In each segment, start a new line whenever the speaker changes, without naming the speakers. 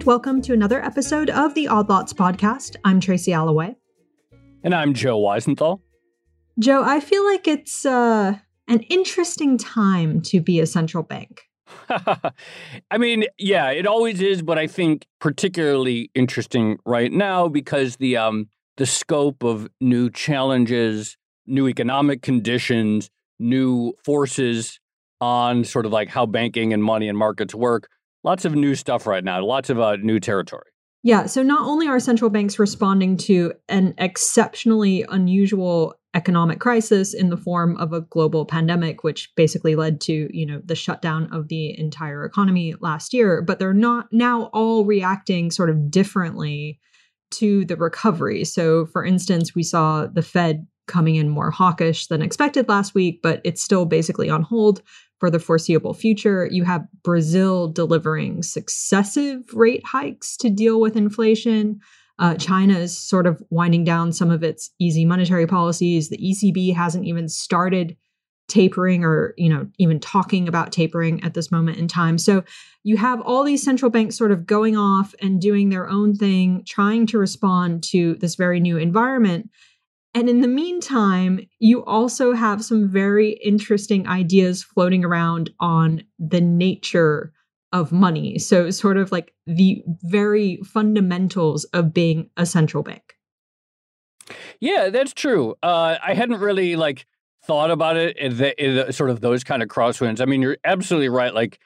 and welcome to another episode of the Odd Lots podcast. I'm Tracy Alloway.
And I'm Joe Weisenthal.
Joe, I feel like it's uh, an interesting time to be a central bank.
I mean, yeah, it always is, but I think particularly interesting right now because the um the scope of new challenges, new economic conditions, new forces on sort of like how banking and money and markets work. Lots of new stuff right now, lots of uh, new territory.
Yeah. So not only are central banks responding to an exceptionally unusual economic crisis in the form of a global pandemic, which basically led to, you know, the shutdown of the entire economy last year, but they're not now all reacting sort of differently to the recovery. So for instance, we saw the Fed coming in more hawkish than expected last week, but it's still basically on hold for the foreseeable future. You have Brazil delivering successive rate hikes to deal with inflation. Uh, China is sort of winding down some of its easy monetary policies. The ECB hasn't even started tapering or you know even talking about tapering at this moment in time so you have all these central banks sort of going off and doing their own thing trying to respond to this very new environment and in the meantime, you also have some very interesting ideas floating around on the nature of money. So, sort of like the very fundamentals of being a central bank.
Yeah, that's true. Uh, I hadn't really like thought about it in, the, in the, sort of those kind of crosswinds. I mean, you're absolutely right. Like,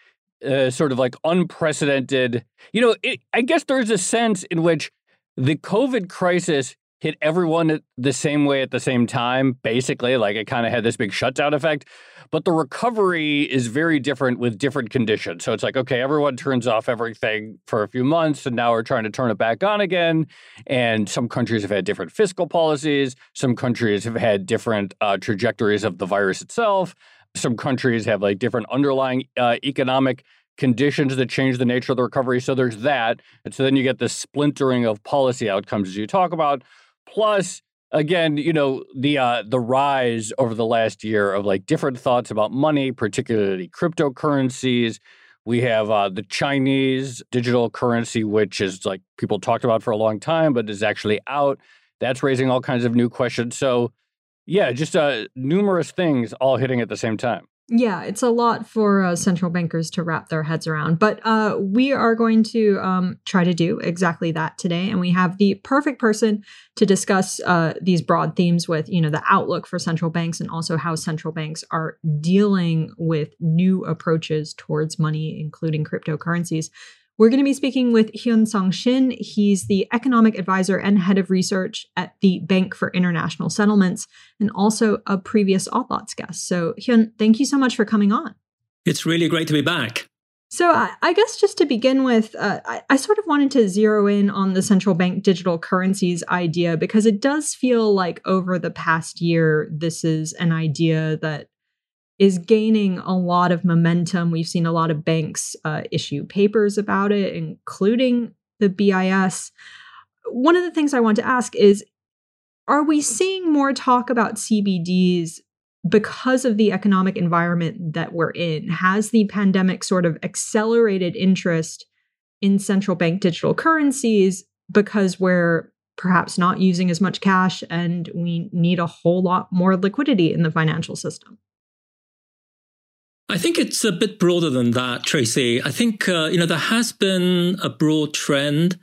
uh, sort of like unprecedented. You know, it, I guess there's a sense in which the COVID crisis hit everyone the same way at the same time, basically. Like it kind of had this big shutdown effect. But the recovery is very different with different conditions. So it's like, okay, everyone turns off everything for a few months, and now we're trying to turn it back on again. And some countries have had different fiscal policies, some countries have had different uh, trajectories of the virus itself. Some countries have like different underlying uh, economic conditions that change the nature of the recovery. So there's that. And so then you get the splintering of policy outcomes as you talk about. Plus, again, you know, the uh, the rise over the last year of like different thoughts about money, particularly cryptocurrencies. We have uh, the Chinese digital currency, which is like people talked about for a long time, but is actually out. That's raising all kinds of new questions. So, yeah, just uh, numerous things all hitting at the same time.
Yeah, it's a lot for uh, central bankers to wrap their heads around. But uh, we are going to um, try to do exactly that today, and we have the perfect person to discuss uh, these broad themes with, you know, the outlook for central banks and also how central banks are dealing with new approaches towards money, including cryptocurrencies. We're going to be speaking with Hyun Song Shin. He's the economic advisor and head of research at the Bank for International Settlements and also a previous Odd Lots guest. So, Hyun, thank you so much for coming on.
It's really great to be back.
So, I, I guess just to begin with, uh, I, I sort of wanted to zero in on the central bank digital currencies idea because it does feel like over the past year, this is an idea that is gaining a lot of momentum. We've seen a lot of banks uh, issue papers about it, including the BIS. One of the things I want to ask is Are we seeing more talk about CBDs because of the economic environment that we're in? Has the pandemic sort of accelerated interest in central bank digital currencies because we're perhaps not using as much cash and we need a whole lot more liquidity in the financial system?
I think it's a bit broader than that, Tracy. I think, uh, you know, there has been a broad trend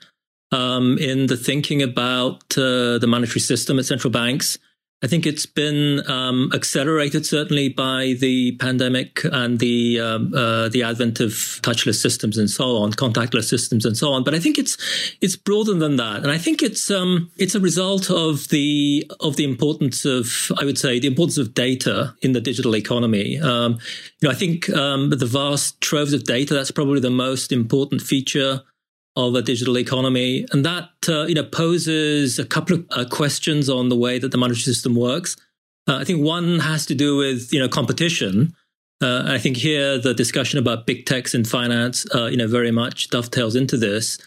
um, in the thinking about uh, the monetary system at central banks I think it's been um, accelerated certainly by the pandemic and the um, uh, the advent of touchless systems and so on, contactless systems and so on. But I think it's it's broader than that, and I think it's um, it's a result of the of the importance of I would say the importance of data in the digital economy. Um, you know, I think um, the vast troves of data that's probably the most important feature of a digital economy. And that, uh, you know, poses a couple of uh, questions on the way that the monetary system works. Uh, I think one has to do with, you know, competition. Uh, I think here the discussion about big techs in finance, uh, you know, very much dovetails into this.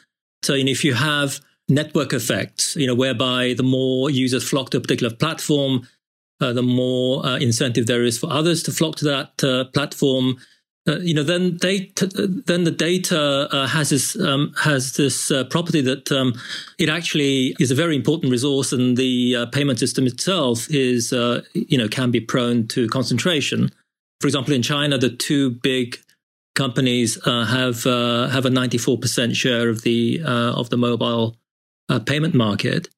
So, you know, if you have network effects, you know, whereby the more users flock to a particular platform, uh, the more incentive there is for others to flock to that platform uh, you know, then data, then the data uh, has this um, has this uh, property that um, it actually is a very important resource, and the uh, payment system itself is uh, you know can be prone to concentration. For example, in China, the two big companies uh, have have a ninety four percent share of the of the mobile payment market.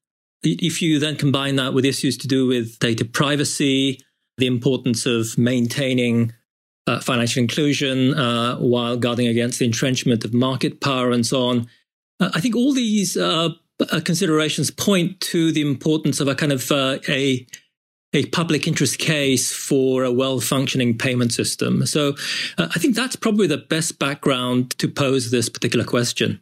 If you then combine that with issues to do with data privacy, the importance of maintaining uh, financial inclusion uh, while guarding against the entrenchment of market power and so on. Uh, I think all these uh, uh, considerations point to the importance of a kind of uh, a a public interest case for a well functioning payment system. So I think that's probably the best background to pose this particular question.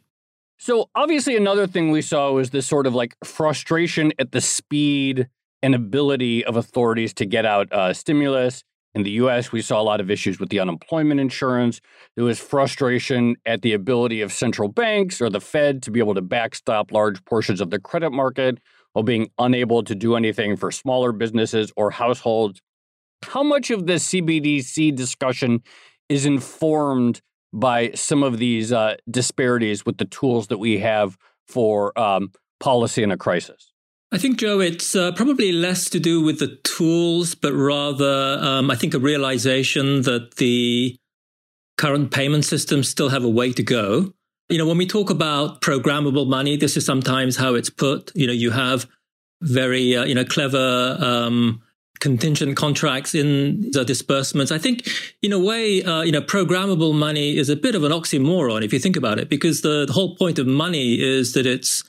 So obviously, another thing we saw was this sort of like frustration at the speed and ability of authorities to get out stimulus in the US, we saw a lot of issues with the unemployment insurance. There was frustration at the ability of central banks or the Fed to be able to backstop large portions of the credit market while being unable to do anything for smaller businesses or households. How much of the CBDC discussion is informed by some of these uh, disparities with the tools that we have for um, policy in a crisis?
I think, Joe, it's uh, probably less to do with the tools, but rather, um, I think, a realization that the current payment systems still have a way to go. You know, when we talk about programmable money, this is sometimes how it's put. You know, you have very, uh, you know, clever um, contingent contracts in the disbursements. I think, in a way, uh, you know, programmable money is a bit of an oxymoron if you think about it, because the, the whole point of money is that it's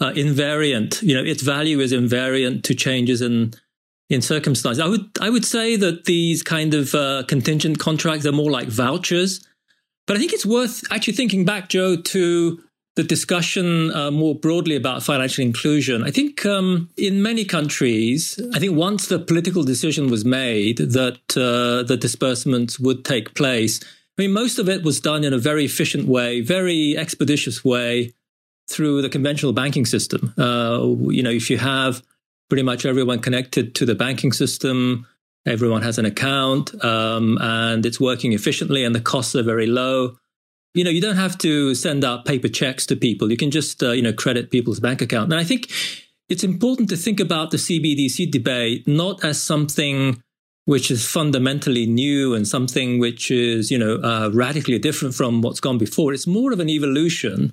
uh, invariant. You know, its value is invariant to changes in in circumstances. I would I would say that these kind of uh, contingent contracts are more like vouchers. But I think it's worth actually thinking back, Joe, to the discussion uh, more broadly about financial inclusion. I think um, in many countries, I think once the political decision was made that uh, the disbursements would take place, I mean, most of it was done in a very efficient way, very expeditious way through the conventional banking system. Uh, you know, if you have pretty much everyone connected to the banking system, everyone has an account, um, and it's working efficiently, and the costs are very low. You know, you don't have to send out paper checks to people. You can just, uh, you know, credit people's bank account. And I think it's important to think about the CBDC debate not as something which is fundamentally new and something which is, you know, uh, radically different from what's gone before. It's more of an evolution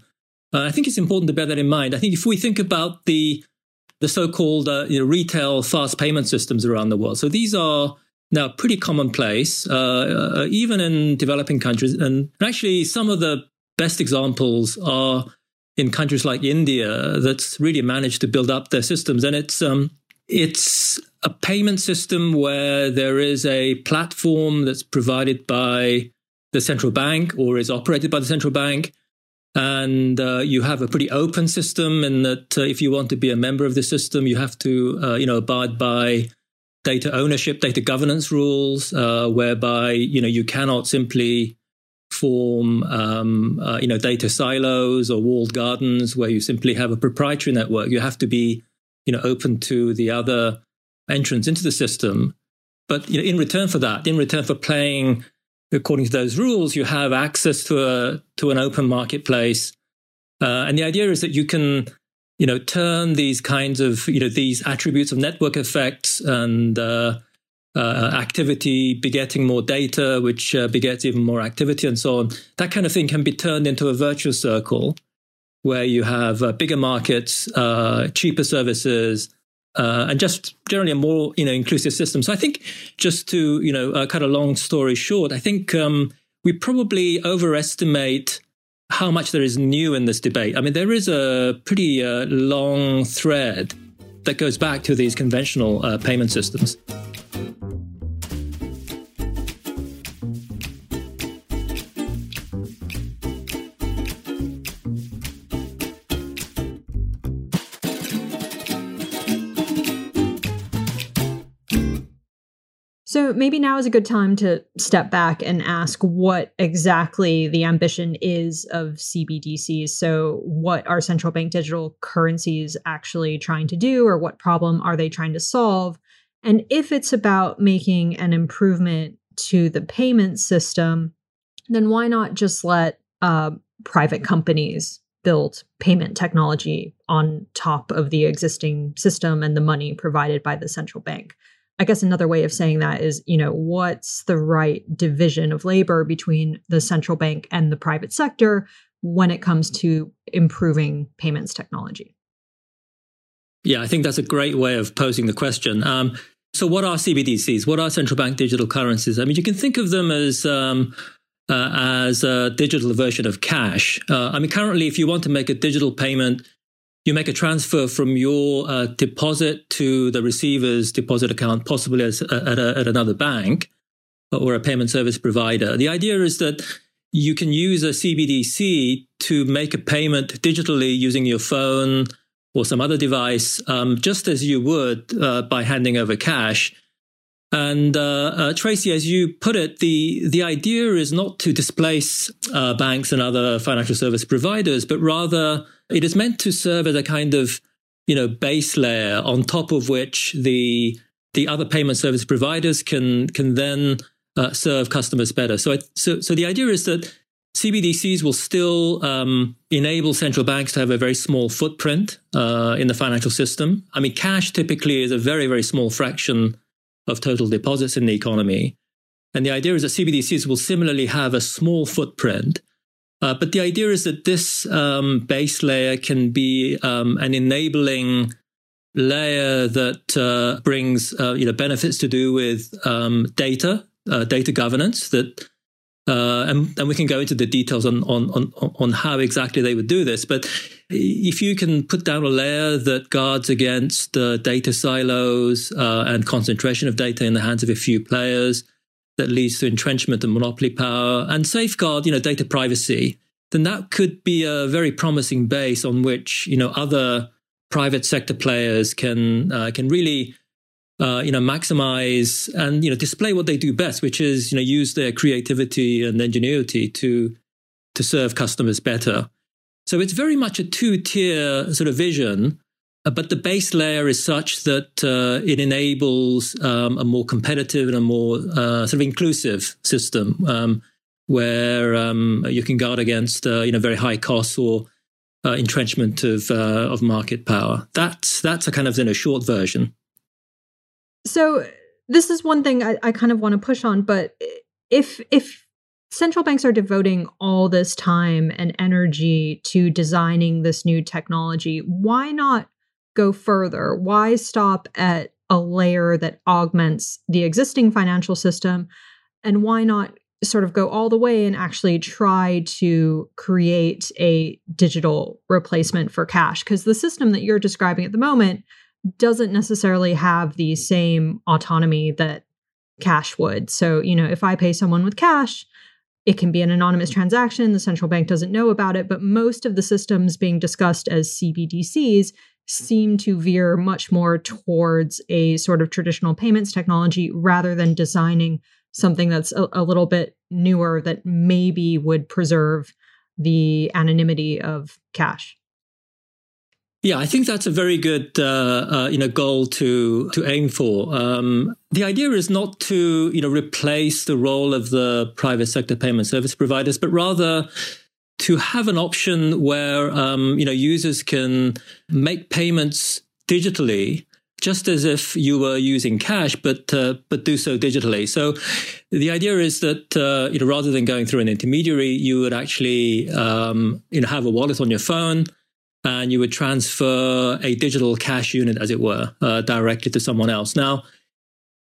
uh, I think it's important to bear that in mind. I think if we think about the the so-called uh, you know, retail fast payment systems around the world, so these are now pretty commonplace, uh, uh, even in developing countries. And actually, some of the best examples are in countries like India that's really managed to build up their systems. And it's um, it's a payment system where there is a platform that's provided by the central bank or is operated by the central bank and uh, you have a pretty open system in that uh, if you want to be a member of the system you have to uh, you know abide by data ownership data governance rules uh, whereby you know you cannot simply form um, uh, you know data silos or walled gardens where you simply have a proprietary network. You have to be you know open to the other entrants into the system. But you know in return for that in return for playing according to those rules, you have access to a to an open marketplace, uh, and the idea is that you can, you know, turn these kinds of you know these attributes of network effects and uh, uh, activity begetting more data, which uh, begets even more activity, and so on. That kind of thing can be turned into a virtuous circle where you have uh, bigger markets, uh, cheaper services, uh, and just generally a more you know inclusive system. So I think just to you know uh, cut a long story short, I think um, we probably overestimate how much there is new in this debate. I mean, there is a pretty uh, long thread that goes back to these conventional uh, payment systems.
So maybe now is a good time to step back and ask what exactly the ambition is of CBDCs. So, what are central bank digital currencies actually trying to do, or what problem are they trying to solve? And if it's about making an improvement to the payment system, then why not just let uh, private companies build payment technology on top of the existing system and the money provided by the central bank? I guess another way of saying that is, you know, what's the right division of labor between the central bank and the private sector when it comes to improving payments technology?
Yeah, I think that's a great way of posing the question. Um, so, what are CBDCs? What are central bank digital currencies? I mean, you can think of them as um, uh, as a digital version of cash. Uh, I mean, currently, if you want to make a digital payment, you make a transfer from your uh, deposit to the receiver's deposit account, possibly as, uh, at, a, at another bank or a payment service provider. The idea is that you can use a CBDC to make a payment digitally using your phone or some other device, um, just as you would uh, by handing over cash. And uh, uh, Tracy, as you put it, the the idea is not to displace uh, banks and other financial service providers, but rather it is meant to serve as a kind of you know base layer on top of which the the other payment service providers can can then uh, serve customers better. So, so so the idea is that CBDCs will still um, enable central banks to have a very small footprint uh, in the financial system. I mean, cash typically is a very, very small fraction of total deposits in the economy. And the idea is that CBDCs will similarly have a small footprint. Uh, but the idea is that this um, base layer can be um, an enabling layer that uh, brings uh, you know benefits to do with um, data, uh, data governance that uh, and, and we can go into the details on, on, on, on how exactly they would do this. But if you can put down a layer that guards against uh, data silos and concentration of data in the hands of a few players, that leads to entrenchment and monopoly power, and safeguard, you know, data privacy, then that could be a very promising base on which you know other private sector players can uh, can really uh, you know, maximize and you know display what they do best, which is you know use their creativity and ingenuity to to serve customers better. So it's very much a two tier sort of vision, but the base layer is such that uh, it enables um, a more competitive and a more uh, sort of inclusive system um, where um, you can guard against uh, you know very high costs or uh, entrenchment of of market power. That's that's a kind of in a short version.
So this is one thing I, I kind of want to push on, but if if central banks are devoting all this time and energy to designing this new technology, why not go further? Why stop at a layer that augments the existing financial system? And why not sort of go all the way and actually try to create a digital replacement for cash? Because the system that you're describing at the moment doesn't necessarily have the same autonomy that cash would. So, you know, if I pay someone with cash, it can be an anonymous transaction. The central bank doesn't know about it. But most of the systems being discussed as CBDCs seem to veer much more towards a sort of traditional payments technology rather than designing something that's a, a little bit newer that maybe would preserve the anonymity of cash.
Yeah, I think that's a very good uh, uh, you know goal to to aim for. Um, the idea is not to you know replace the role of the private sector payment service providers, but rather to have an option where um, you know users can make payments digitally just as if you were using cash, but uh, but do so digitally. So the idea is that uh, you know rather than going through an intermediary, you would actually um, you know have a wallet on your phone and you would transfer a digital cash unit, as it were, uh, directly to someone else. Now,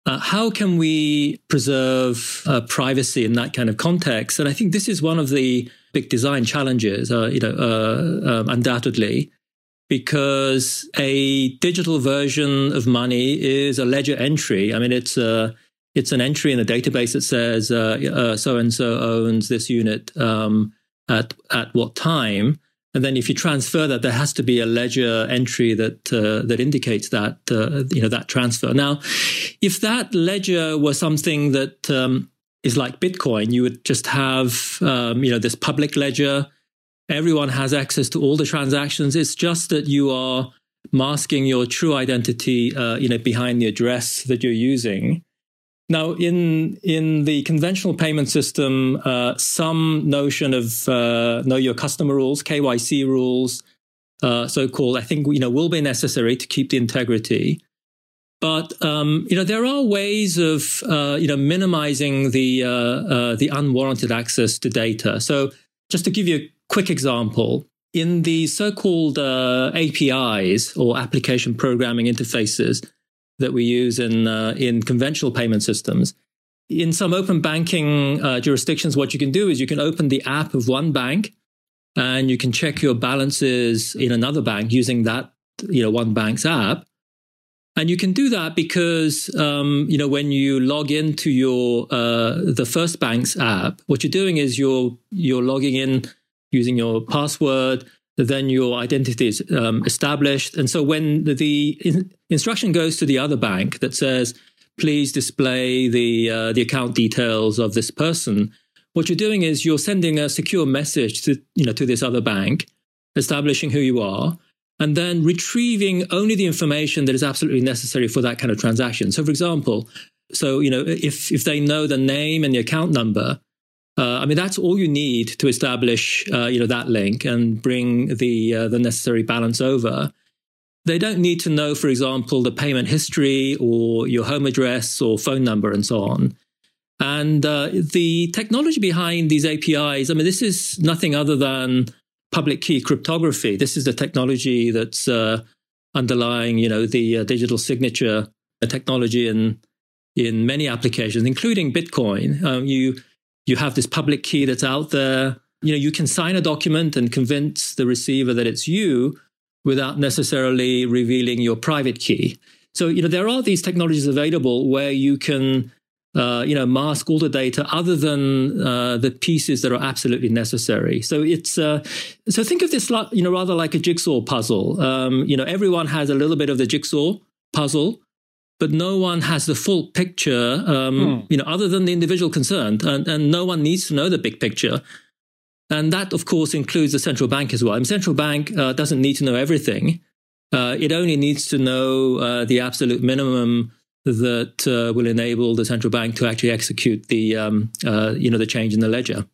uh, how can we preserve uh, privacy in that kind of context? And I think this is one of the big design challenges, uh, you know, uh, um, undoubtedly, because a digital version of money is a ledger entry. I mean, it's a it's an entry in a database that says so and so owns this unit um, at at what time. And then if you transfer that, there has to be a ledger entry that uh, that indicates that uh, you know that transfer. Now, if that ledger were something that um, is like Bitcoin, you would just have um, you know this public ledger. Everyone has access to all the transactions. It's just that you are masking your true identity, uh, you know, behind the address that you're using. Now, in in the conventional payment system, uh, some notion of uh, know your customer rules, KYC rules, uh, so-called, I think you know will be necessary to keep the integrity. But um, you know there are ways of uh, you know minimizing the uh, uh, the unwarranted access to data. So just to give you a quick example, in the so-called APIs or application programming interfaces that we use in uh, in conventional payment systems. In some open banking uh, jurisdictions, what you can do is you can open the app of one bank, and you can check your balances in another bank using that you know one bank's app. And you can do that because um, you know when you log into your uh, the first bank's app, what you're doing is you're you're logging in using your password then your identity is um, established. And so when the, the in instruction goes to the other bank that says, please display the, uh, the account details of this person, what you're doing is you're sending a secure message to, you know, to this other bank, establishing who you are, and then retrieving only the information that is absolutely necessary for that kind of transaction. So, for example, so you know, if if they know the name and the account number, uh, I mean, that's all you need to establish, uh, you know, that link and bring the uh, the necessary balance over. They don't need to know, for example, the payment history or your home address or phone number and so on. And uh, the technology behind these APIs, I mean, this is nothing other than public key cryptography. This is the technology that's uh, underlying, you know, the uh, digital signature technology in in many applications, including Bitcoin. Um, you you have this public key that's out there. You know, you can sign a document and convince the receiver that it's you without necessarily revealing your private key. So, you know, there are these technologies available where you can, uh, you know, mask all the data other than uh, the pieces that are absolutely necessary. So it's, uh, so think of this, you know, rather like a jigsaw puzzle. Um, you know, everyone has a little bit of the jigsaw puzzle, but no one has the full picture, um, hmm. you know, other than the individual concerned, and, and no one needs to know the big picture. And that, of course, includes the central bank as well. I mean, central bank uh, doesn't need to know everything. Uh, it only needs to know uh, the absolute minimum that uh, will enable the central bank to actually execute the, um, uh, you know, the change in the ledger.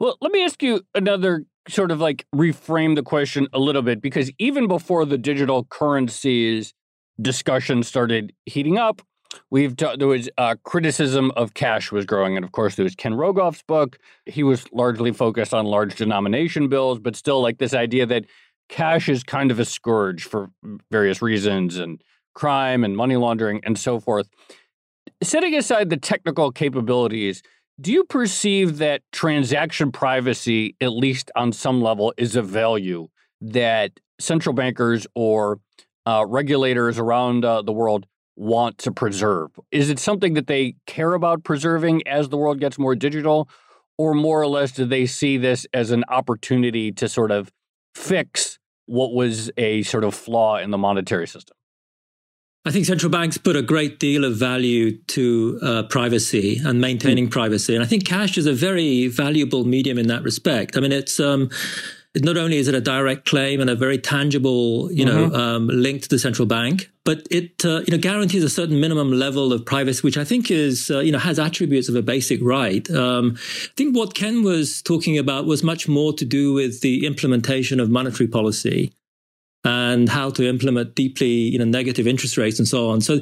Well, let me ask you another sort of like reframe the question a little bit because even before the digital currencies discussion started heating up, we've ta- there was uh, criticism of cash was growing, and of course there was Ken Rogoff's book. He was largely focused on large denomination bills, but still like this idea that cash is kind of a scourge for various reasons and crime and money laundering and so forth. Setting aside the technical capabilities, do you perceive that transaction privacy, at least on some level, is a value that central bankers or uh, regulators around uh, the world want to preserve? Is it something that they care about preserving as the world gets more digital? Or more or less, do they see this as an opportunity to sort of fix what was a sort of flaw in the monetary system?
I think central banks put a great deal of value to uh, privacy and maintaining mm. privacy. And I think cash is a very valuable medium in that respect. I mean, it's, um, not only is it a direct claim and a very tangible, you know, mm-hmm. um, link to the central bank, but it, uh, you know, guarantees a certain minimum level of privacy, which I think is, uh, you know, has attributes of a basic right. Um, I think what Ken was talking about was much more to do with the implementation of monetary policy and how to implement deeply, you know, negative interest rates and so on. So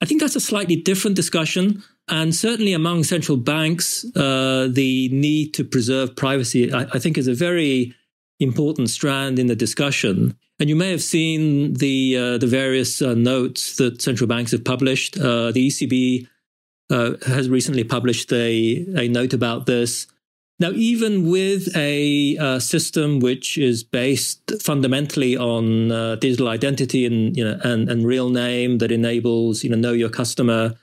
I think that's a slightly different discussion. And certainly among central banks, uh, the need to preserve privacy, I, I think is a very important strand in the discussion. And you may have seen the uh, the various uh, notes that central banks have published. Uh, the ECB uh, has recently published a, a note about this. Now, even with a uh, system which is based fundamentally on uh, digital identity and you know and, and real name that enables you know know your customer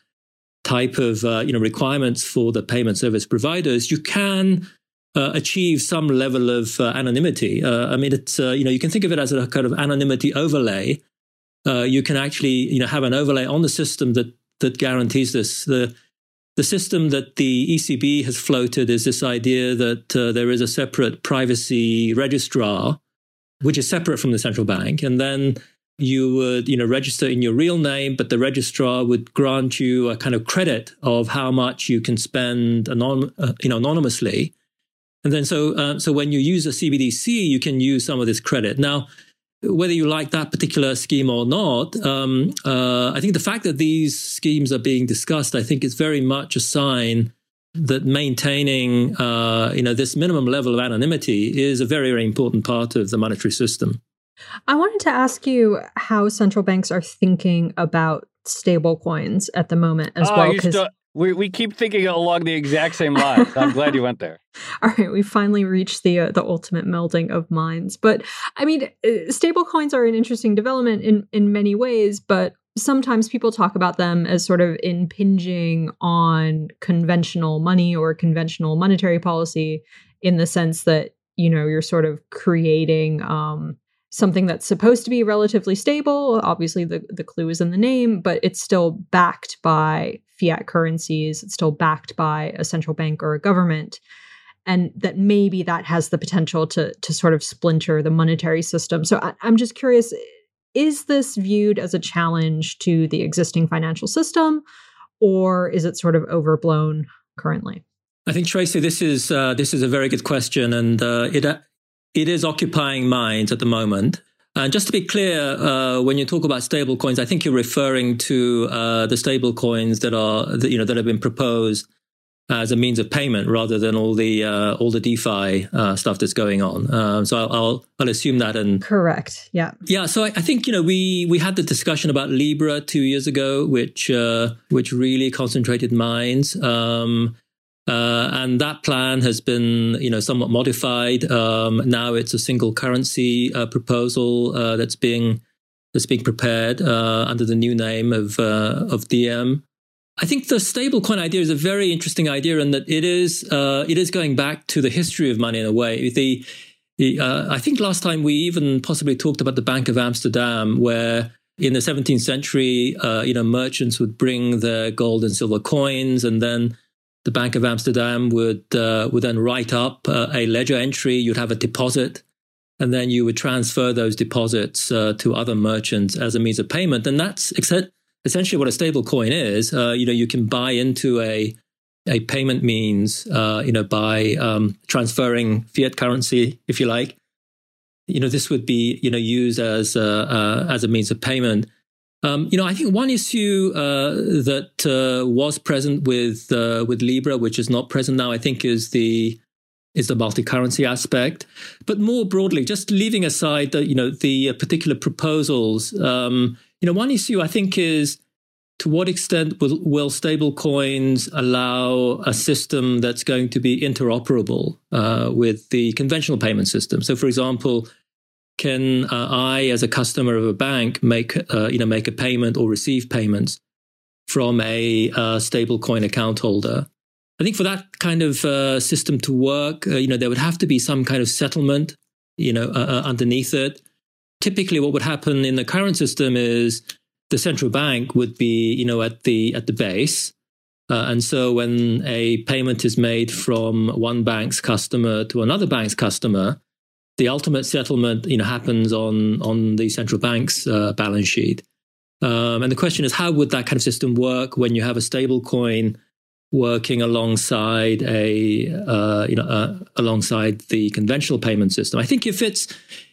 type of you know requirements for the payment service providers, you can uh, achieve some level of uh, anonymity. Uh, I mean, it's uh, you know you can think of it as a kind of anonymity overlay. Uh, you can actually you know have an overlay on the system that that guarantees this. The the system that the ECB has floated is this idea that uh, there is a separate privacy registrar, which is separate from the central bank, and then you would you know register in your real name but the registrar would grant you a kind of credit of how much you can spend anon- uh, you know anonymously. And then so uh, so when you use a cbdc you can use some of this credit. Now whether you like that particular scheme or not um, uh, i think the fact that these schemes are being discussed i think is very much a sign that maintaining uh, you know this minimum level of anonymity is a very very important part of the monetary system
I wanted to ask you how central banks are thinking about stable coins at the moment as
oh,
well. Because
we, we keep thinking along the exact same lines. I'm glad you went there.
All right, we finally reached the uh, the ultimate melding of minds. But I mean, uh, stable coins are an interesting development in in many ways, but sometimes people talk about them as sort of impinging on conventional money or conventional monetary policy in the sense that you know you're sort of creating um, something that's supposed to be relatively stable. Obviously, the, the clue is in the name, but it's still backed by fiat currencies. It's still backed by a central bank or a government. And that maybe that has the potential to, to sort of splinter the monetary system. So I, I'm just curious is this viewed as a challenge to the existing financial system, or is it sort of overblown currently?
I think Tracy, this is uh, this is a very good question, and uh, it it is occupying minds at the moment. And just to be clear, uh, when you talk about stable coins, I think you're referring to uh, the stable coins that are that, you know that have been proposed as a means of payment rather than all the uh, all the DeFi uh, stuff that's going on. Um, so I'll, I'll, I'll assume that and
correct, yeah,
yeah. So I, I, think you know we we had the discussion about Libra two years ago, which uh, which really concentrated minds. Um, uh, and that plan has been, you know, somewhat modified. Um, now it's a single currency uh, proposal uh, that's being that's being prepared uh, under the new name of uh, of Diem. I think the stablecoin idea is a very interesting idea, in that it is uh, it is going back to the history of money in a way. The, the I think last time we even possibly talked about the Bank of Amsterdam, where in the 17th century, you know, merchants would bring their gold and silver coins, and then the Bank of Amsterdam would uh, would then write up uh, a ledger entry. You'd have a deposit, and then you would transfer those deposits uh, to other merchants as a means of payment. And that's essentially what a stable coin is. Uh, you know, you can buy into a a payment means, uh, you know, by um, transferring fiat currency, if you like. You know, this would be you know used as uh, as a means of payment. Um, you know, I think one issue uh, that uh, was present with uh, with Libra, which is not present now, I think, is the is the multi-currency aspect. But more broadly, just leaving aside the you know the particular proposals, um, you know, one issue I think is to what extent will, will stable coins allow a system that's going to be interoperable uh, with the conventional payment system? So, for example can uh, I, as a customer of a bank, make uh, you know make a payment or receive payments from a uh, stablecoin account holder? I think for that kind of uh, system to work, uh, you know, there would have to be some kind of settlement, you know, uh, underneath it. Typically, what would happen in the current system is the central bank would be, you know, at the at the base, and so when a payment is made from one bank's customer to another bank's customer, the ultimate settlement, you know, happens on on the central bank's uh, balance sheet. Um, and the question is, how would that kind of system work when you have a stable coin working alongside a uh, you know uh, alongside the conventional payment system? I think if it's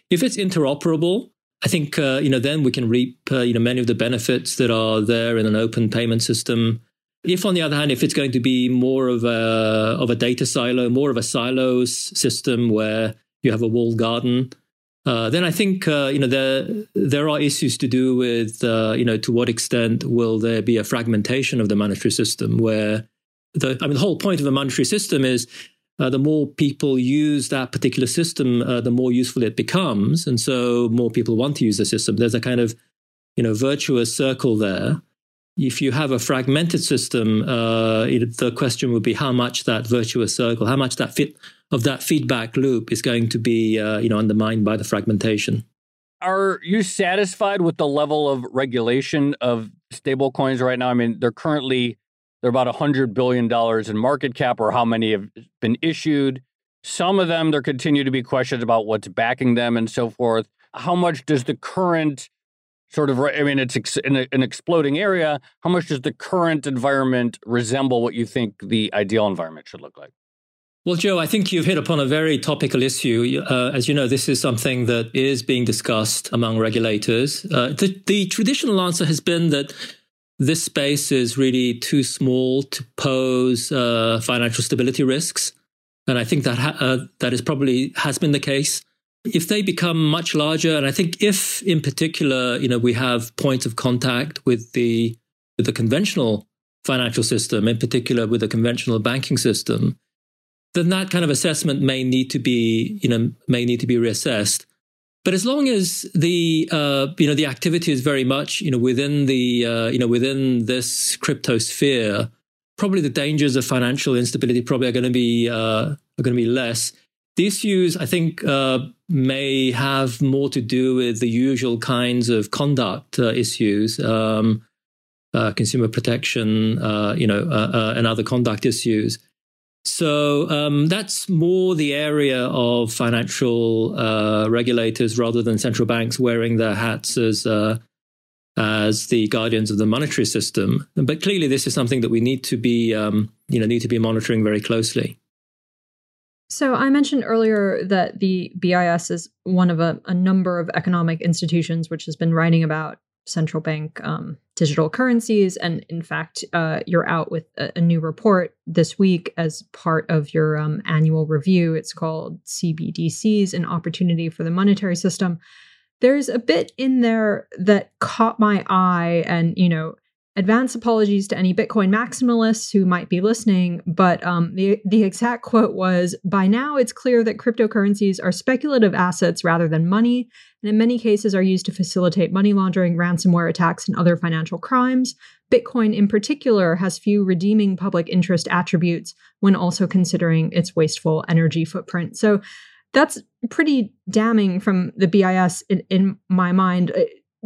if it's interoperable, I think uh, you know then we can reap uh, you know many of the benefits that are there in an open payment system. If, on the other hand, if it's going to be more of a of a data silo, more of a silos system where you have a walled garden. Uh, then I think uh, you know there there are issues to do with uh, you know to what extent will there be a fragmentation of the monetary system where the I mean the whole point of a monetary system is uh, the more people use that particular system, uh, the more useful it becomes, and so more people want to use the system. There's a kind of you know virtuous circle there. If you have a fragmented system, uh, it, the question would be how much that virtuous circle, how much that fit of that feedback loop is going to be uh, you know undermined by the fragmentation.
Are you satisfied with the level of regulation of stablecoins right now? I mean, they're currently they're about hundred billion dollars in market cap, or how many have been issued. Some of them there continue to be questions about what's backing them and so forth. How much does the current sort of, I mean, it's an exploding area. How much does the current environment resemble what you think the ideal environment should look like?
Well, Joe, I think you've hit upon a very topical issue. Uh, as you know, this is something that is being discussed among regulators. Uh, the, the traditional answer has been that this space is really too small to pose uh, financial stability risks, and I think that ha- uh, that is probably has been the case. If they become much larger, and I think if, in particular, you know, we have points of contact with the with the conventional financial system, in particular with the conventional banking system, then that kind of assessment may need to be, you know, may need to be reassessed. But as long as the, uh, you know, the activity is very much, you know, within the, uh, you know, within this crypto sphere, probably the dangers of financial instability probably are going to be, uh, are going to be less. The issues, I think, uh, may have more to do with the usual kinds of conduct uh, issues, um, uh, consumer protection, you know, and other conduct issues. So um, that's more the area of financial uh, regulators rather than central banks wearing their hats as uh, as the guardians of the monetary system. But clearly, this is something that we need to be um, you know need to be monitoring very closely.
So I mentioned earlier that the BIS is one of a, a number of economic institutions which has been writing about central bank um, digital currencies. And in fact, uh, you're out with a, a, new report this week as part of your um, annual review. It's called CBDCs An Opportunity for the Monetary System. There's a bit in there that caught my eye, and you know, Advance apologies to any Bitcoin maximalists who might be listening, but um, the, the exact quote was By now, it's clear that cryptocurrencies are speculative assets rather than money, and in many cases are used to facilitate money laundering, ransomware attacks, and other financial crimes. Bitcoin, in particular, has few redeeming public interest attributes when also considering its wasteful energy footprint. So that's pretty damning from the BIS in, in my mind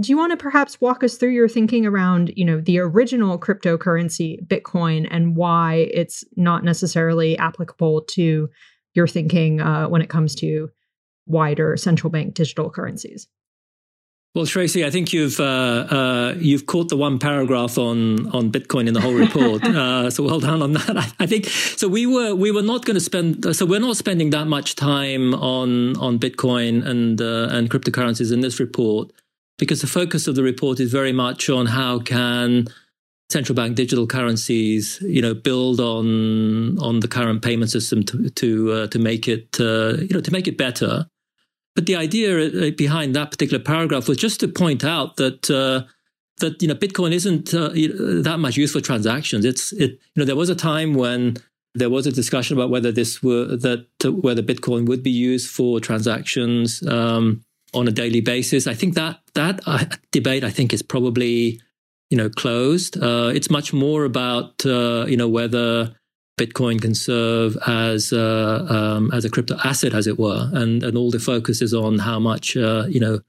do you want to perhaps walk us through your thinking around you know the original cryptocurrency bitcoin and why it's not necessarily applicable to your thinking uh, when it comes to wider central bank digital currencies
well, Tracy, I think you've uh, uh, you've caught the one paragraph on on Bitcoin in the whole report. uh, so well done on that. I, I, think so. We were we were not going to spend. So we're not spending that much time on on Bitcoin and uh, and cryptocurrencies in this report because the focus of the report is very much on how can central bank digital currencies, you know, build on on the current payment system to to uh, to make it uh, you know to make it better. But the idea uh, behind that particular paragraph was just to point out that uh, that you know Bitcoin isn't uh, that much used for transactions. It's it you know there was a time when there was a discussion about whether this were that whether Bitcoin would be used for transactions. Um, on a daily basis. I think that that uh, debate, I think, is probably you know closed. Uh, it's much more about uh, you know whether Bitcoin can serve as uh, um, as a crypto asset, as it were, and and all the focus is on how much uh, you know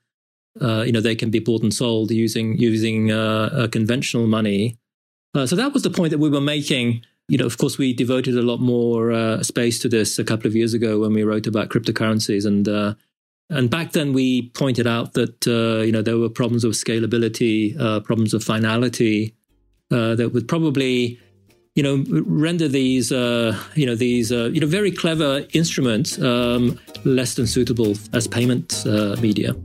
uh, you know they can be bought and sold using using conventional money. so that was the point that we were making. You know, of course, we devoted a lot more space to this a couple of years ago when we wrote about cryptocurrencies and and back then, we pointed out that uh, you know there were problems of scalability, uh, problems of finality uh, that would probably you know render these uh, you know these uh, you know very clever instruments um, less than suitable as payment uh, media.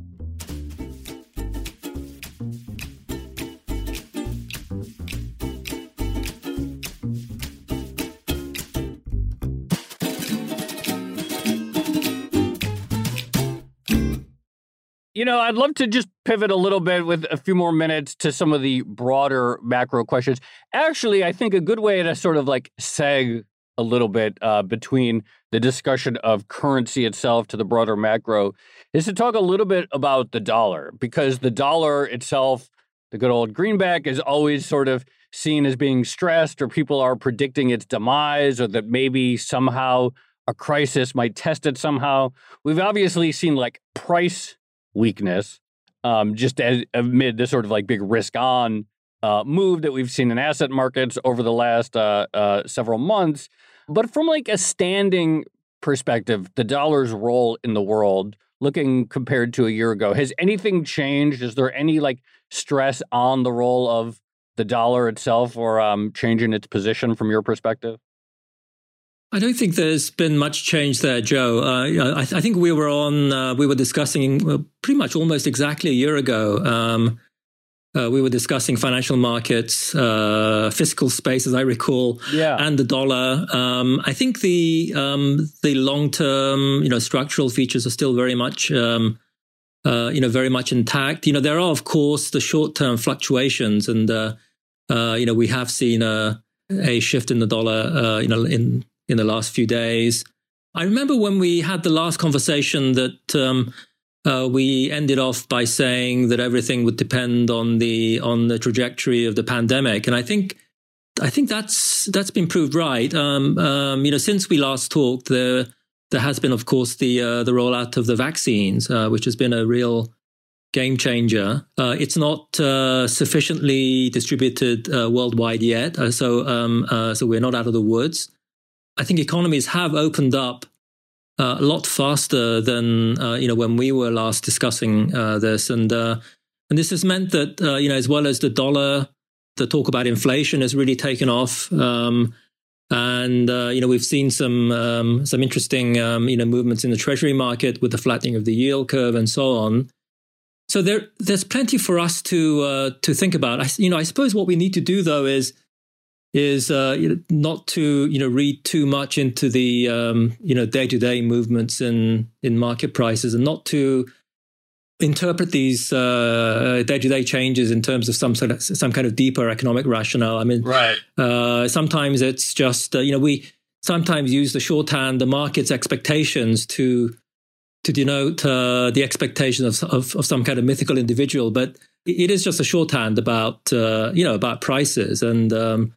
Know, I'd love to just pivot a little bit with a few more minutes to some of the broader macro questions. Actually, I think a good way to sort of like seg a little bit uh, between the discussion of currency itself to the broader macro is to talk a little bit about the dollar because the dollar itself, the good old greenback, is always sort of seen as being stressed or people are predicting its demise or that maybe somehow a crisis might test it somehow. We've obviously seen like price weakness, um, just as, amid this sort of like big risk on uh, move that we've seen in asset markets over the last uh, uh, several months. But from like a standing perspective, the dollar's role in the world, looking compared to a year ago, has anything changed? Is there any like stress on the role of the dollar itself or um, changing its position from your perspective?
I don't think there's been much change there, Joe. Uh, I, I, think we were on, uh, we were discussing uh, pretty much almost exactly a year ago. Um, uh, we were discussing financial markets, uh, fiscal space, as I recall,
yeah.
and the dollar. Um, I think the um, the long term, you know, structural features are still very much, um, uh, you know, very much intact. You know, there are of course the short term fluctuations, and you know, we have seen a a shift in the dollar, you know, in in the last few days. I remember when we had the last conversation that um, uh, we ended off by saying that everything would depend on the on the trajectory of the pandemic, and I think I think that's that's been proved right. Um, um, you know, since we last talked, there there has been, of course, the uh, the rollout of the vaccines, uh, which has been a real game changer. Uh, it's not uh, sufficiently distributed uh, worldwide yet, so um, so we're not out of the woods. I think economies have opened up uh, a lot faster than uh, you know when we were last discussing uh, this, and uh, and this has meant that uh, you know as well as the dollar, the talk about inflation has really taken off. Um, and uh, you know we've seen some um, some interesting um, you know movements in the treasury market with the flattening of the yield curve and so on. So there there's plenty for us to to think about. I, you know I suppose what we need to do though is is uh, not to you know read too much into the um, you know day to day movements in in market prices, and not to interpret these day to day changes in terms of some sort of some kind of deeper economic rationale. I mean,
right?
Uh, sometimes it's just uh, you know we sometimes use the shorthand, the market's expectations to to denote uh, the expectation of, of, of some kind of mythical individual, but it is just a shorthand about uh, you know about prices and um,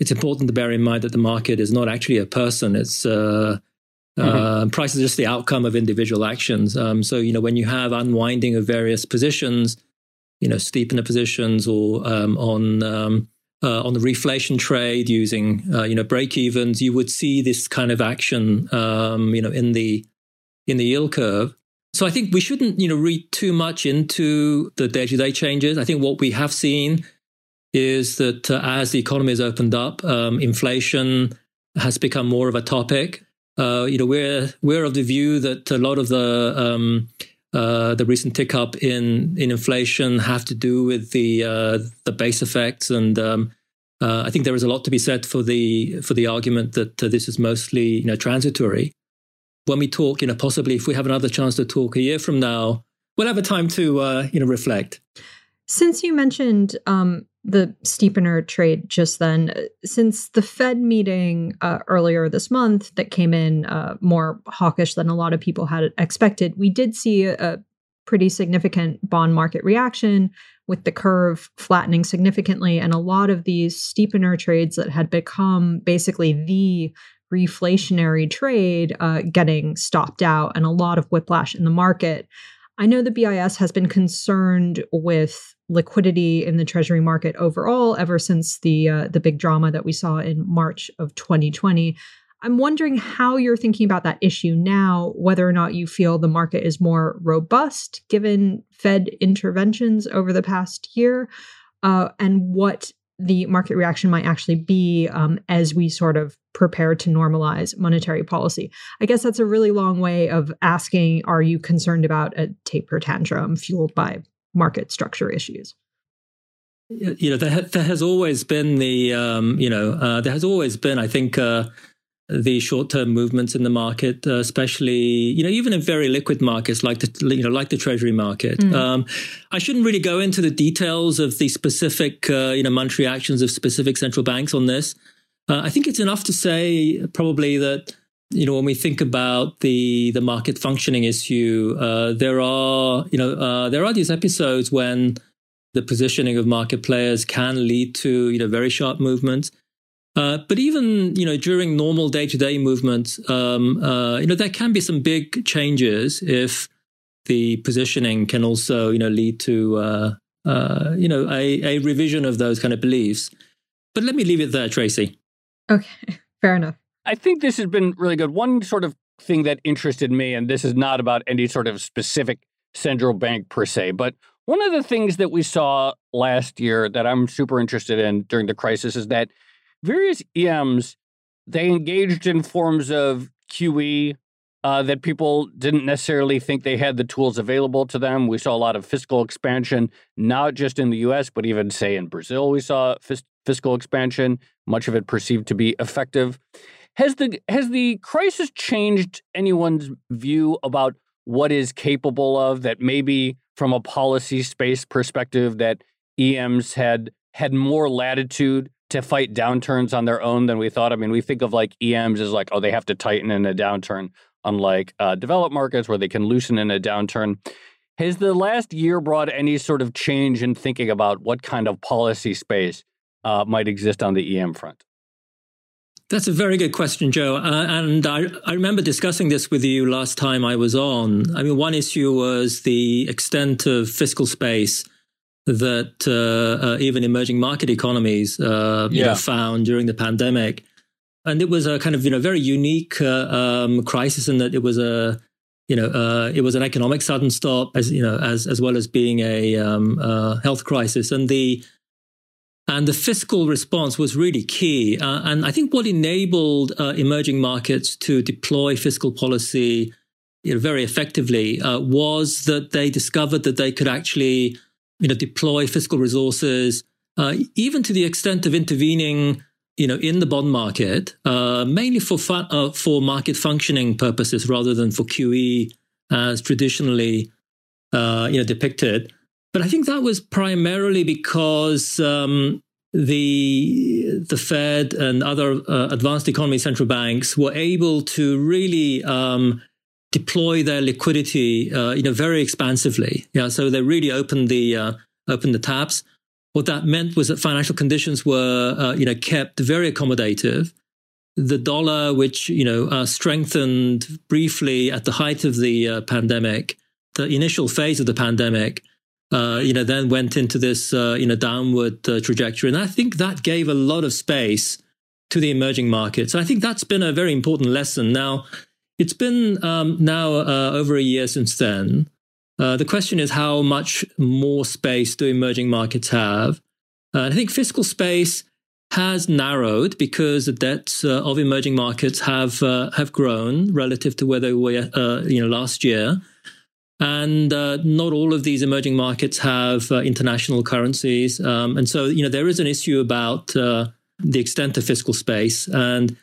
it's important to bear in mind that the market is not actually a person. It's uh, mm-hmm. uh, price is just the outcome of individual actions. Um, so you know when you have unwinding of various positions, you know steepener positions or um, on um, uh, on the reflation trade using uh, you know break evens, you would see this kind of action um, you know in the in the yield curve. So I think we shouldn't you know read too much into the day to day changes. I think what we have seen is that uh, as the economy has opened up, um, inflation has become more of a topic. Uh, you know, we're we're of the view that a lot of the um, uh, the recent tick up in in inflation have to do with the uh, the base effects, and um, uh, I think there is a lot to be said for the for the argument that uh, this is mostly you know transitory. When we talk, you know, possibly if we have another chance to talk a year from now, we'll have a time to you know reflect.
Since you mentioned um, the steepener trade just then. Since the Fed meeting uh, earlier this month that came in uh, more hawkish than a lot of people had expected, we did see a, a pretty significant bond market reaction with the curve flattening significantly and a lot of these steepener trades that had become basically the reflationary trade uh, getting stopped out and a lot of whiplash in the market. I know the BIS has been concerned with liquidity in the treasury market overall ever since the uh, the big drama that we saw in March of 2020. I'm wondering how you're thinking about that issue now, whether or not you feel the market is more robust given Fed interventions over the past year, uh, and what the market reaction might actually be um, as we sort of prepare to normalize monetary policy. I guess that's a really long way of asking Are you concerned about a taper tantrum fueled by market structure issues?
You know, there, there has always been the, um, you know, uh, there has always been, I think, uh, the short-term movements in the market, uh, especially you know even in very liquid markets like the you know like the treasury market. Mm. Um, I shouldn't really go into the details of the specific uh, you know monetary actions of specific central banks on this. Uh, I think it's enough to say probably that you know when we think about the the market functioning issue, uh, there are you know uh, there are these episodes when the positioning of market players can lead to you know very sharp movements. Uh, but even you know during normal day to day movements, um, uh, you know there can be some big changes if the positioning can also you know lead to uh, uh you know a, a revision of those kind of beliefs. But let me leave it there, Tracy.
Okay, fair enough.
I think this has been really good. One sort of thing that interested me, and this is not about any sort of specific central bank per se, but One of the things that we saw last year that I'm super interested in during the crisis is that various EMs they engaged in forms of QE uh, that people didn't necessarily think they had the tools available to them. We saw a lot of fiscal expansion, not just in the US, but even, say, in Brazil, we saw fis- fiscal expansion, much of it perceived to be effective. Has the, has the crisis changed anyone's view about what is capable of that maybe from a policy space perspective that EMs had had more latitude to fight downturns on their own than we thought. I mean, we think of like EMs as like, oh, they have to tighten in a downturn unlike uh, developed markets where they can loosen in a downturn. Has the last year brought any sort of change in thinking about what kind of policy space uh, might exist on the EM front?
That's a very good question, Joe. Uh, and I, I, remember discussing this with you last time I was on. I mean, one issue was the extent of fiscal space that uh, uh, even emerging market economies uh, yeah. know, found during the pandemic and it was a kind of you know very unique uh, um, crisis in that it was a you know uh, it was an economic sudden stop as you know as as well as being a um, uh, health crisis and the and the fiscal response was really key uh, and I think what enabled uh, emerging markets to deploy fiscal policy you know, very effectively uh, was that they discovered that they could actually you know deploy fiscal resources even to the extent of intervening you know, in the bond market, uh, mainly for fu- uh, for market functioning purposes rather than for QE as traditionally, uh, you know, depicted. But I think that was primarily because um, the the Fed and other uh, advanced economy central banks were able to really um, deploy their liquidity, uh, you know, very expansively. Yeah, so they really opened the uh, opened the taps. What that meant was that financial conditions were, uh, you know, kept very accommodative. The dollar, which you know uh, strengthened briefly at the height of the uh, pandemic, the initial phase of the pandemic, uh, you know, then went into this uh, you know downward uh, trajectory, and I think that gave a lot of space to the emerging markets. And I think that's been a very important lesson. Now, it's been um, now over a year since then. Uh, the question is how much more space do emerging markets have? Uh, I think fiscal space has narrowed because the debts uh, of emerging markets have uh, have grown relative to where they were, uh, you know, last year. And uh, not all of these emerging markets have international currencies, um, and so you know there is an issue about the extent of fiscal space. And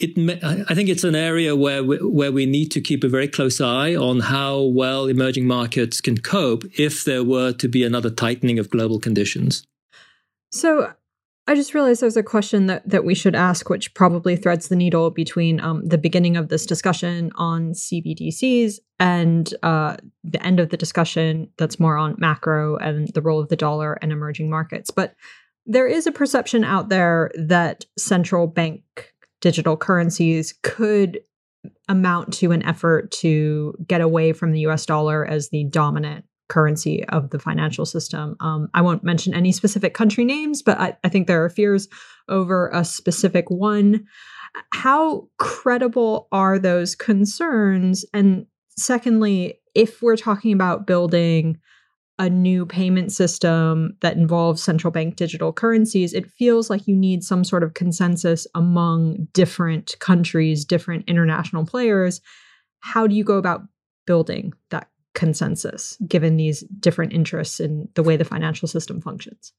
it, I think it's an area where we, where we need to keep a very close eye on how well emerging markets can cope if there were to be another tightening of global conditions.
So, I just realized there's a question that that we should ask, which probably threads the needle between um, the beginning of this discussion on CBDCs and uh, the end of the discussion that's more on macro and the role of the dollar and emerging markets. But there is a perception out there that central bank digital currencies could amount to an effort to get away from the US dollar as the dominant currency of the financial system. Um, I won't mention any specific country names, but I, I think there are fears over a specific one. How credible are those concerns? And secondly, if we're talking about building a new payment system that involves central bank digital currencies, it feels like you need some sort of consensus among different countries, different international players. How do you go about building that consensus given these different interests in the way the financial system functions?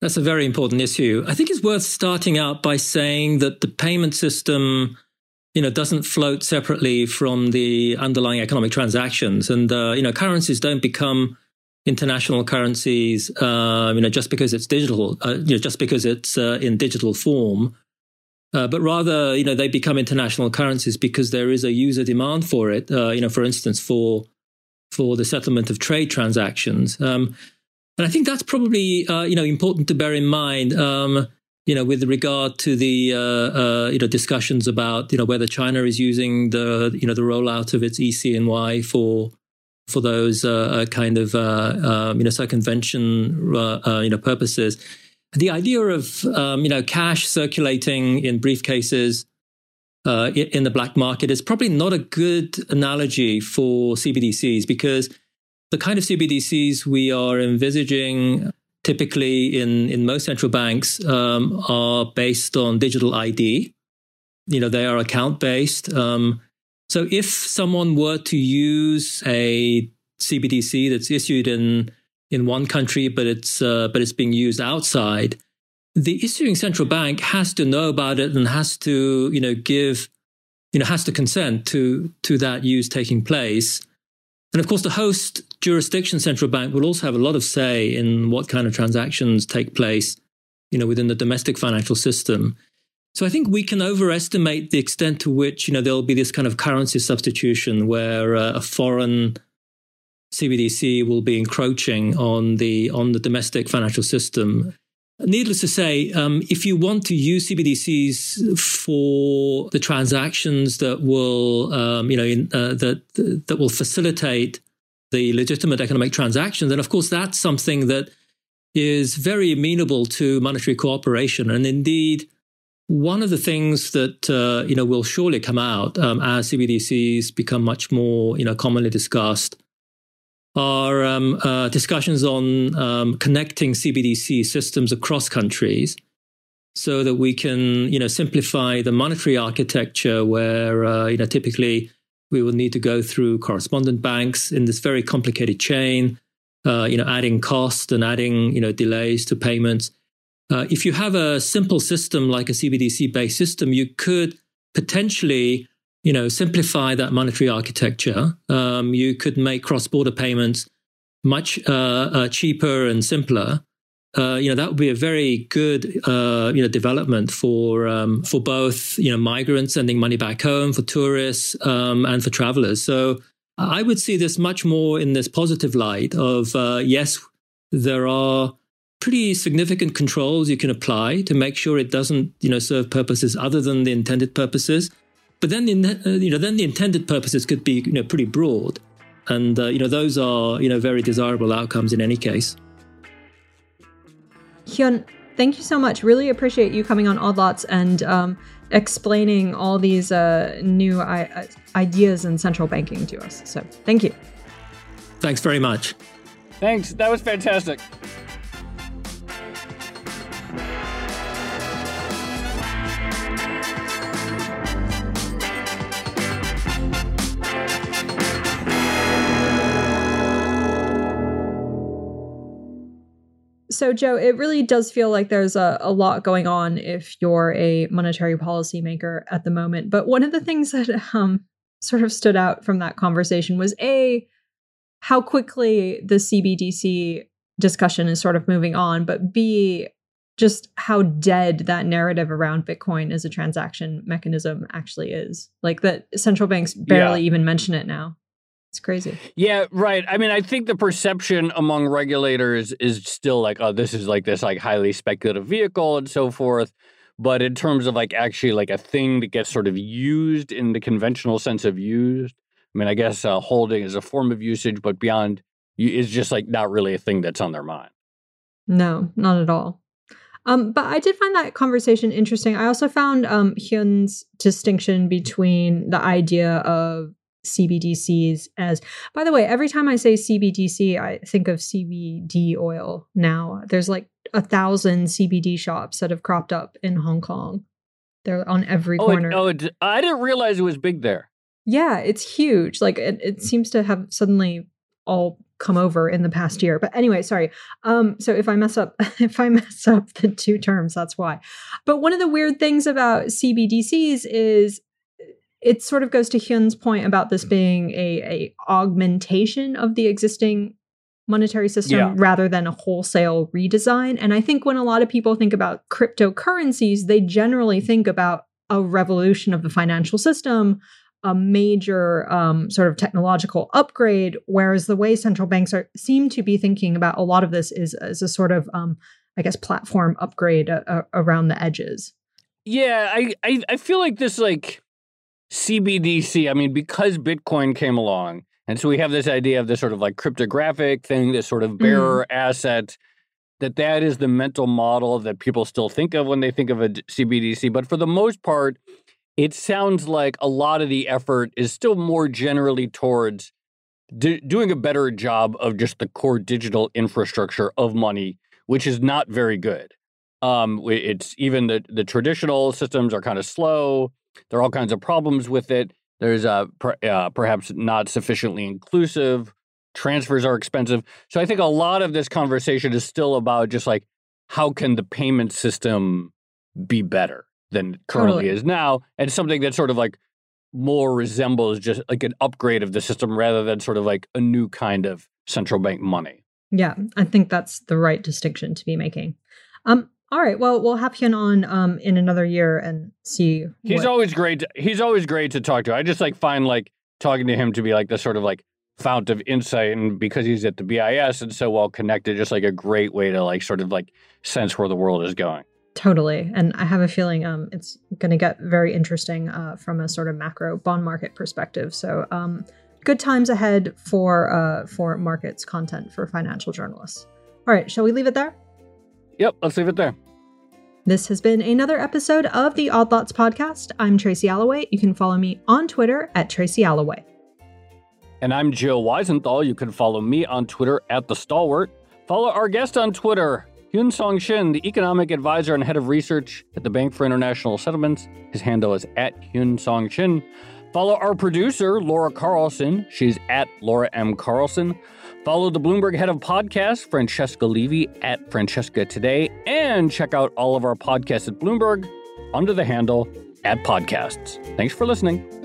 That's a very important issue. I think it's worth starting out by saying that the payment system you know, doesn't float separately from the underlying economic transactions. And, uh, you know, currencies don't become international currencies, uh, you know, just because it's digital, uh, you know, just because it's uh, in digital form, uh, but rather, you know, they become international currencies because there is a user demand for it. Uh, you know, for instance, for for the settlement of trade transactions, um, and I think that's probably uh, you know important to bear in mind. Um, you know, with regard to the you know discussions about you know whether China is using the you know the rollout of its ECNY for for those uh, uh, kind of uh, um, you know circumvention you know purposes. The idea of um, you know cash circulating in briefcases uh, in the black market is probably not a good analogy for CBDCs because the kind of CBDCs we are envisaging typically in, in most central banks um, are based on digital ID. You know, they are account based. Um, so if someone were to use a CBDC that's issued in in one country, but it's uh, but it's being used outside, the issuing central bank has to know about it and has to you know give you know has to consent to to that use taking place. And of course, the host jurisdiction central bank will also have a lot of say in what kind of transactions take place, you know, within the domestic financial system. So I think we can overestimate the extent to which, you know, there'll be this kind of currency substitution where uh, a foreign CBDC will be encroaching on the on the domestic financial system. Needless to say, um, if you want to use CBDCs for the transactions that will, um, you know, in, uh, that that will facilitate the legitimate economic transaction, then of course that's something that is very amenable to monetary cooperation. And indeed, one of the things that uh, you know will surely come out um, as CBDCs become much more you know commonly discussed are um, uh, discussions on um, connecting CBDC systems across countries so that we can, you know, simplify the monetary architecture where, uh, you know, typically we will need to go through correspondent banks in this very complicated chain, uh, you know, adding cost and adding, you know, delays to payments. Uh, if you have a simple system like a CBDC based system, you could potentially you know, simplify that monetary architecture. Um, you could make cross-border payments much uh, uh, cheaper and simpler. Uh, you know, that would be a very good, uh, you know, development for um, for both, you know, migrants sending money back home, for tourists, um, and for travelers. So I would see this much more in this positive light of uh, yes, there are pretty significant controls you can apply to make sure it doesn't, you know, serve purposes other than the intended purposes. But then, the, uh, you know, then the intended purposes could be, you know, pretty broad, and uh, you know, those are, you know, very desirable outcomes in any case.
Hyun, thank you so much. Really appreciate you coming on Odd Lots and um, explaining all these uh, new I- uh, ideas in central banking to us. So, thank you.
Thanks very much.
Thanks. That was fantastic.
So, Joe, it really does feel like there's a, a lot going on if you're a monetary policymaker at the moment. But one of the things that um, sort of stood out from that conversation was A, how quickly the CBDC discussion is sort of moving on, but B, just how dead that narrative around Bitcoin as a transaction mechanism actually is. Like that central banks barely yeah. even mention it now. It's crazy.
Yeah, right. I mean, I think the perception among regulators is still like, oh, this is like this like highly speculative vehicle and so forth. But in terms of like actually like a thing that gets sort of used in the conventional sense of used, I mean, I guess uh, holding is a form of usage, but beyond is just like not really a thing that's on their mind.
No, not at all. Um, but I did find that conversation interesting. I also found um, Hyun's distinction between the idea of CBDCs as by the way, every time I say CBDC, I think of CBD oil now. There's like a thousand CBD shops that have cropped up in Hong Kong. They're on every
oh,
corner.
It, oh, it, I didn't realize it was big there.
Yeah, it's huge. Like it, it seems to have suddenly all come over in the past year. But anyway, sorry. Um, so if I mess up, if I mess up the two terms, that's why. But one of the weird things about CBDCs is it sort of goes to Hyun's point about this being a, a augmentation of the existing monetary system yeah. rather than a wholesale redesign. And I think when a lot of people think about cryptocurrencies, they generally think about a revolution of the financial system, a major um, sort of technological upgrade. Whereas the way central banks are seem to be thinking about a lot of this is as a sort of, um, I guess, platform upgrade uh, uh, around the edges.
Yeah, I, I I feel like this like CBDC, I mean, because Bitcoin came along, and so we have this idea of this sort of like cryptographic thing, this sort of mm-hmm. bearer mm. asset, that that is the mental model that people still think of when they think of a CBDC. But for the most part, it sounds like a lot of the effort is still more generally towards d- doing a better job of just the core digital infrastructure of money, which is not very good. Um, it's even the the traditional systems are kind of slow. There are all kinds of problems with it. There's uh, per, uh, perhaps not sufficiently inclusive. Transfers are expensive. So I think a lot of this conversation is still about just like how can the payment system be better than currently totally. is now, and something that sort of like more resembles just like an upgrade of the system rather than sort of like a new kind of central bank money.
Yeah, I think that's the right distinction to be making. Um, all right, well, we'll have Hyun on um in another year and see.
He's what... always great. To, he's always great to talk to. I just like find like talking to him to be like the sort of like fount of insight, and because he's at the BIS and so well connected, just like a great way to like sort of like sense where the world is going.
Totally. And I have a feeling um, it's going to get very interesting uh, from a sort of macro bond market perspective. So, um, good times ahead for uh, for markets content for financial journalists. All right, shall we leave it there?
Yep, let's leave it there.
This has been another episode of the Odd Lots podcast. I'm Tracy Alloway. You can follow me on Twitter at Tracy Alloway.
And I'm Joe Weisenthal. You can follow me on Twitter at The Stalwart. Follow our guest on Twitter Hyun Song Shin, the economic advisor and head of research at the Bank for International Settlements. His handle is at Hyun Song Shin. Follow our producer, Laura Carlson. She's at Laura M. Carlson. Follow the Bloomberg head of podcast, Francesca Levy, at Francesca Today. And check out all of our podcasts at Bloomberg under the handle at podcasts. Thanks for listening.